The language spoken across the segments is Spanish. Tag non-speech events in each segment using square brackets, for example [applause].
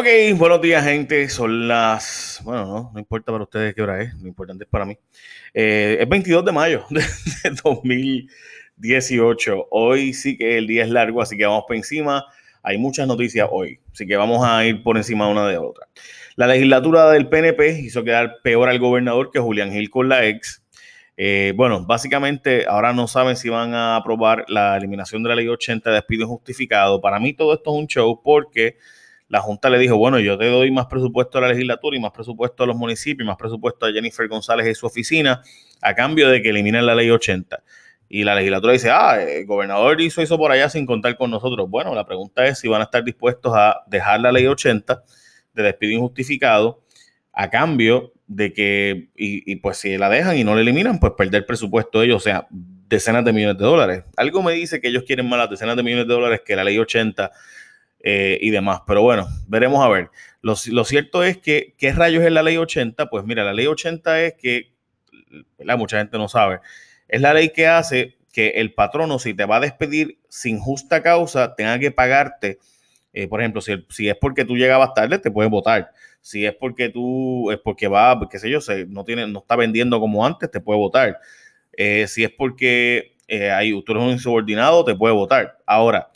Ok, buenos días, gente. Son las. Bueno, no, importa para ustedes qué hora es, lo importante es para mí. Eh, es 22 de mayo de, 2018. Hoy sí que el día es largo, así que vamos por encima. Hay muchas noticias hoy, así que vamos a ir por encima una de otra. La legislatura del PNP hizo quedar peor al gobernador que Julián Gil con la ex. Eh, bueno, básicamente ahora no saben si van a aprobar la eliminación de la ley 80 de despido injustificado. Para mí todo esto es un show porque la Junta le dijo, bueno, yo te doy más presupuesto a la legislatura y más presupuesto a los municipios, más presupuesto a Jennifer González y su oficina, a cambio de que eliminen la ley 80. Y la legislatura dice, ah, el gobernador hizo eso por allá sin contar con nosotros. Bueno, la pregunta es si van a estar dispuestos a dejar la ley 80 de despido injustificado a cambio de que, y, pues si la dejan y no la eliminan, pues perder presupuesto de ellos, o sea, decenas de millones de dólares. Algo me dice que ellos quieren más las decenas de millones de dólares que la ley 80 eh, y demás. Pero bueno, veremos a ver. Lo, cierto es que, ¿qué rayos es la ley 80? Pues mira, la ley 80 es que, mucha gente no sabe, es la ley que hace que el patrono, si te va a despedir sin justa causa, tenga que pagarte. Eh, por ejemplo, si, si, es porque tú llegabas tarde, te puedes votar. Si es porque tú, es porque va, qué sé yo, no, tiene, no está vendiendo como antes, te puede votar. Eh, si es porque hay, tú eres un insubordinado, te puede votar. Ahora,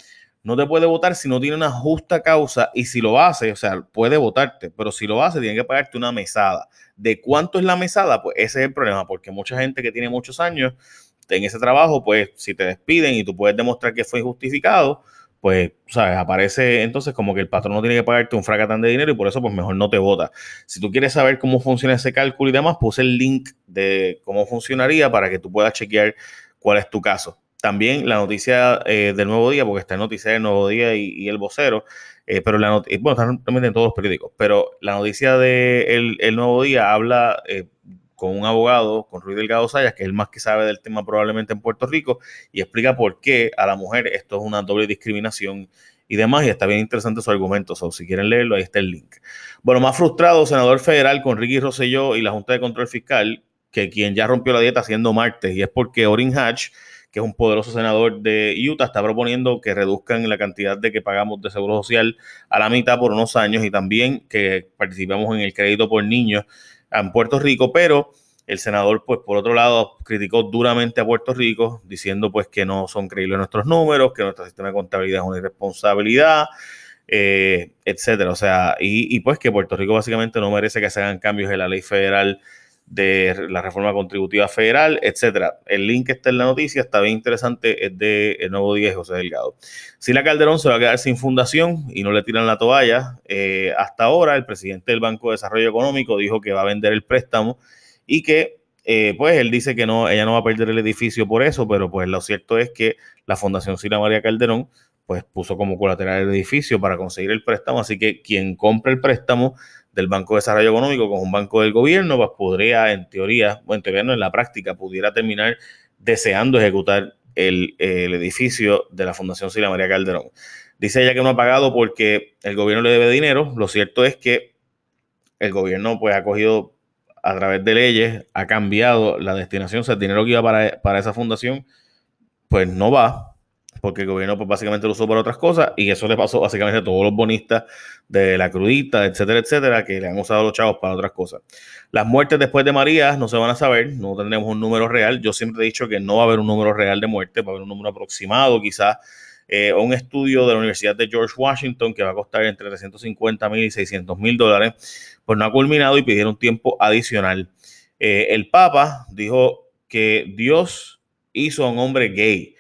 no te puede votar si no tiene una justa causa y si lo hace, o sea, puede votarte, pero si lo hace, tiene que pagarte una mesada. ¿De cuánto es la mesada? Pues ese es el problema, porque mucha gente que tiene muchos años en ese trabajo, pues si te despiden y tú puedes demostrar que fue injustificado, pues, ¿sabes? Aparece entonces como que el patrón no tiene que pagarte un fracatán de dinero y por eso, pues mejor no te vota. Si tú quieres saber cómo funciona ese cálculo y demás, puse el link de cómo funcionaría para que tú puedas chequear cuál es tu caso. También la noticia eh, del Nuevo Día, porque está en Noticia del Nuevo Día y, El Vocero, eh, pero la noticia, bueno, están realmente en todos los periódicos, pero la noticia de el, Nuevo Día habla eh, con un abogado, con Ruiz Delgado Sayas, que es el más que sabe del tema probablemente en Puerto Rico, y explica por qué a la mujer esto es una doble discriminación y demás, y está bien interesante su argumento, so, si quieren leerlo, ahí está el link. Bueno, más frustrado, senador federal con Ricky Rosselló y la Junta de Control Fiscal, que quien ya rompió la dieta haciendo martes, y es porque Orin Hatch que es un poderoso senador de Utah, está proponiendo que reduzcan la cantidad de que pagamos de seguro social a la mitad por unos años y también que participemos en el crédito por niños en Puerto Rico, pero el senador, pues por otro lado, criticó duramente a Puerto Rico, diciendo pues que no son creíbles nuestros números, que nuestro sistema de contabilidad es una irresponsabilidad, eh, etcétera. O sea, y, y, pues que Puerto Rico básicamente no merece que se hagan cambios en la ley federal de la reforma contributiva federal, etcétera. El link está en la noticia está bien interesante, es de El Nuevo Día de José Delgado. Si la Calderón se va a quedar sin fundación y no le tiran la toalla, eh, hasta ahora el presidente del Banco de Desarrollo Económico dijo que va a vender el préstamo y que eh, pues él dice que no, ella no va a perder el edificio por eso, pero pues lo cierto es que la Fundación Sila María Calderón pues puso como colateral el edificio para conseguir el préstamo, así que quien compre el préstamo del Banco de Desarrollo Económico con un banco del gobierno, pues podría, en teoría, bueno, en teoría no, en la práctica, pudiera terminar deseando ejecutar el, edificio de la Fundación Sila María Calderón. Dice ella que no ha pagado porque el gobierno le debe dinero. Lo cierto es que el gobierno pues ha cogido a través de leyes, ha cambiado la destinación, o sea, el dinero que iba para, para esa fundación, pues no va, porque el gobierno pues básicamente lo usó para otras cosas y eso le pasó básicamente a todos los bonistas de la crudita, etcétera, etcétera, que le han usado los chavos para otras cosas. Las muertes después de María no se van a saber, no tendremos un número real. Yo siempre he dicho que no va a haber un número real de muerte, va a haber un número aproximado, quizás eh, un estudio de la Universidad de George Washington que va a costar entre 350 mil y 600 mil dólares, pues no ha culminado y pidieron tiempo adicional. Eh, el Papa dijo que Dios hizo a un hombre gay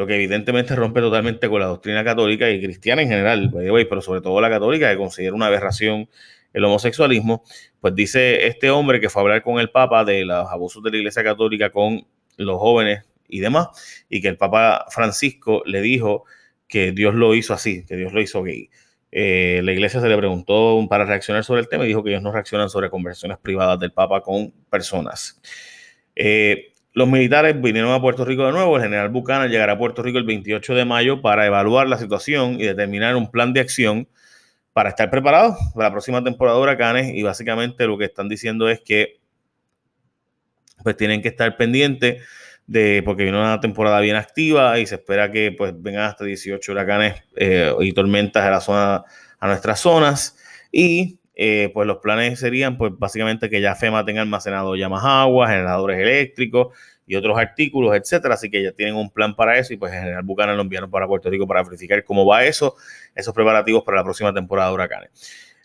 lo que evidentemente rompe totalmente con la doctrina católica y cristiana en general, pero sobre todo la católica, que considera una aberración el homosexualismo, pues dice este hombre que fue a hablar con el Papa de los abusos de la Iglesia Católica con los jóvenes y demás, y que el Papa Francisco le dijo que Dios lo hizo así, que Dios lo hizo gay. Eh, la iglesia se le preguntó para reaccionar sobre el tema y dijo que ellos no reaccionan sobre conversaciones privadas del Papa con personas. Eh, los militares vinieron a Puerto Rico de nuevo. El general Buchanan llegará a Puerto Rico el 28 de mayo para evaluar la situación y determinar un plan de acción para estar preparados para la próxima temporada de huracanes. Y básicamente lo que están diciendo es que pues tienen que estar pendientes de, porque viene una temporada bien activa y se espera que pues vengan hasta 18 huracanes eh, y tormentas a la zona, a nuestras zonas. Y eh, pues los planes serían pues básicamente que ya FEMA tenga almacenado ya más agua, generadores eléctricos y otros artículos, etcétera. Así que ya tienen un plan para eso y pues en general Buchanan lo enviaron para Puerto Rico para verificar cómo va eso, esos preparativos para la próxima temporada de huracanes.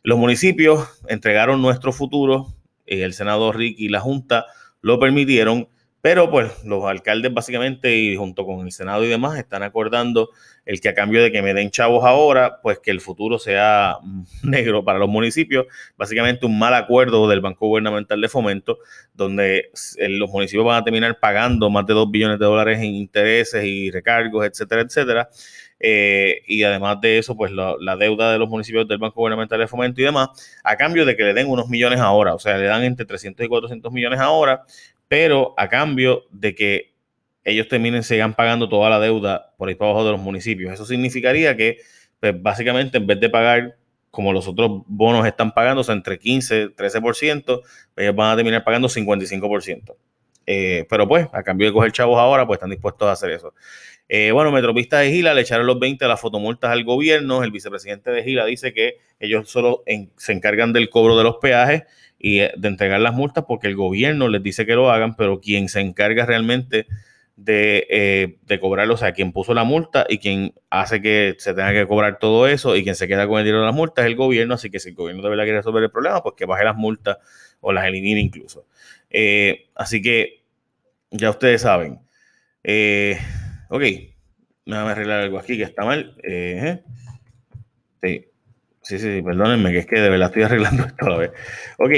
Los municipios entregaron nuestro futuro, y el senador Rick y la Junta lo permitieron pero pues los alcaldes básicamente y junto con el Senado y demás están acordando el que a cambio de que me den chavos ahora, pues que el futuro sea [laughs] negro para los municipios. Básicamente un mal acuerdo del Banco Gubernamental de Fomento, donde eh, los municipios van a terminar pagando más de 2 billones de dólares en intereses y recargos, etcétera, etcétera. Eh, y además de eso, pues la, la, deuda de los municipios del Banco Gubernamental de Fomento y demás, a cambio de que le den unos millones ahora, o sea, le dan entre 300 y 400 millones ahora, pero a cambio de que ellos terminen, sigan pagando toda la deuda por ahí para abajo de los municipios. Eso significaría que, pues, básicamente, en vez de pagar como los otros bonos están sea, entre 15 13%, ellos van a terminar pagando 55%. Eh, pero pues, a cambio de coger chavos ahora, pues están dispuestos a hacer eso. Eh, bueno, Metropista de Gila le echaron los 20 a las fotomultas al gobierno. El vicepresidente de Gila dice que ellos solo se encargan del cobro de los peajes y eh, de entregar las multas porque el gobierno les dice que lo hagan, pero quien se encarga realmente de, eh, de cobrarlo, o sea, quien puso la multa y quien hace que se tenga que cobrar todo eso y quien se queda con el dinero de las multas es el gobierno, así que si el gobierno de verdad quiere resolver el problema, pues que baje las multas o las elimine incluso. Eh, así que ya ustedes saben. ok, déjame arreglar algo aquí que está mal. sí. Sí, sí, perdónenme, que es que de verdad estoy [laughs] arreglando esto a la vez. Ok,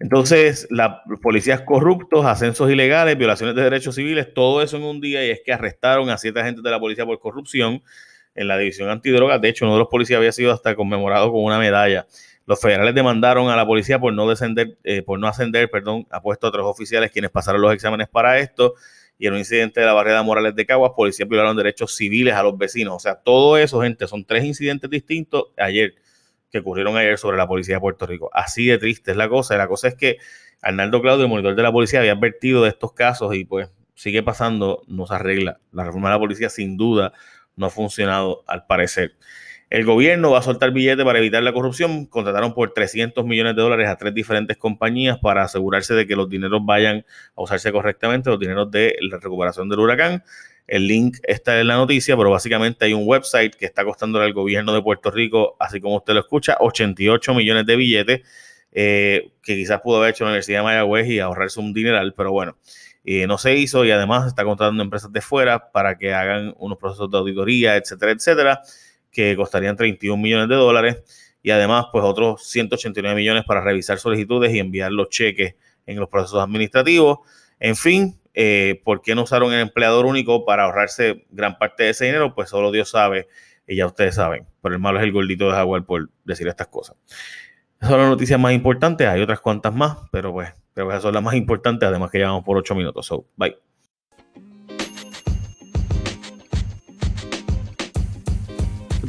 entonces, la, policías corruptos, ascensos ilegales, violaciones de derechos civiles, todo eso en un día, y es que arrestaron a siete agentes de la policía por corrupción en la división antidrogas. De hecho, uno de los policías había sido hasta conmemorado con una medalla. Los federales demandaron a la policía por no descender, eh, por no ascender, perdón, a puesto a otros oficiales quienes pasaron los exámenes para esto. Y en un incidente de la barrera Morales de Caguas, policías violaron derechos civiles a los vecinos. O sea, todo eso, gente, son tres incidentes distintos. Ayer que ocurrieron ayer sobre la policía de Puerto Rico. Así de triste es la cosa. la cosa es que Arnaldo Claudio, el monitor de la policía, había advertido de estos casos y pues sigue pasando, no se arregla. La reforma de la policía sin duda no ha funcionado al parecer. El gobierno va a soltar billetes para evitar la corrupción. Contrataron por 300 millones de dólares a tres diferentes compañías para asegurarse de que los dineros vayan a usarse correctamente, los dineros de la recuperación del huracán. El link está en la noticia, pero básicamente hay un website que está costándole al gobierno de Puerto Rico, así como usted lo escucha, 88 millones de billetes, eh, que quizás pudo haber hecho la Universidad de Mayagüez y ahorrarse un dineral, pero bueno, eh, no se hizo y además está contratando empresas de fuera para que hagan unos procesos de auditoría, etcétera, etcétera, que costarían 31 millones de dólares y además pues otros 189 millones para revisar solicitudes y enviar los cheques en los procesos administrativos. En fin, eh, ¿Por qué no usaron el empleador único para ahorrarse gran parte de ese dinero? Pues solo Dios sabe y ya ustedes saben. Pero el malo es el gordito de Jaguar por decir estas cosas. Esas son las noticias más importantes. Hay otras cuantas más, pero pues que esas son las más importantes. Además que llevamos por ocho minutos. So, bye.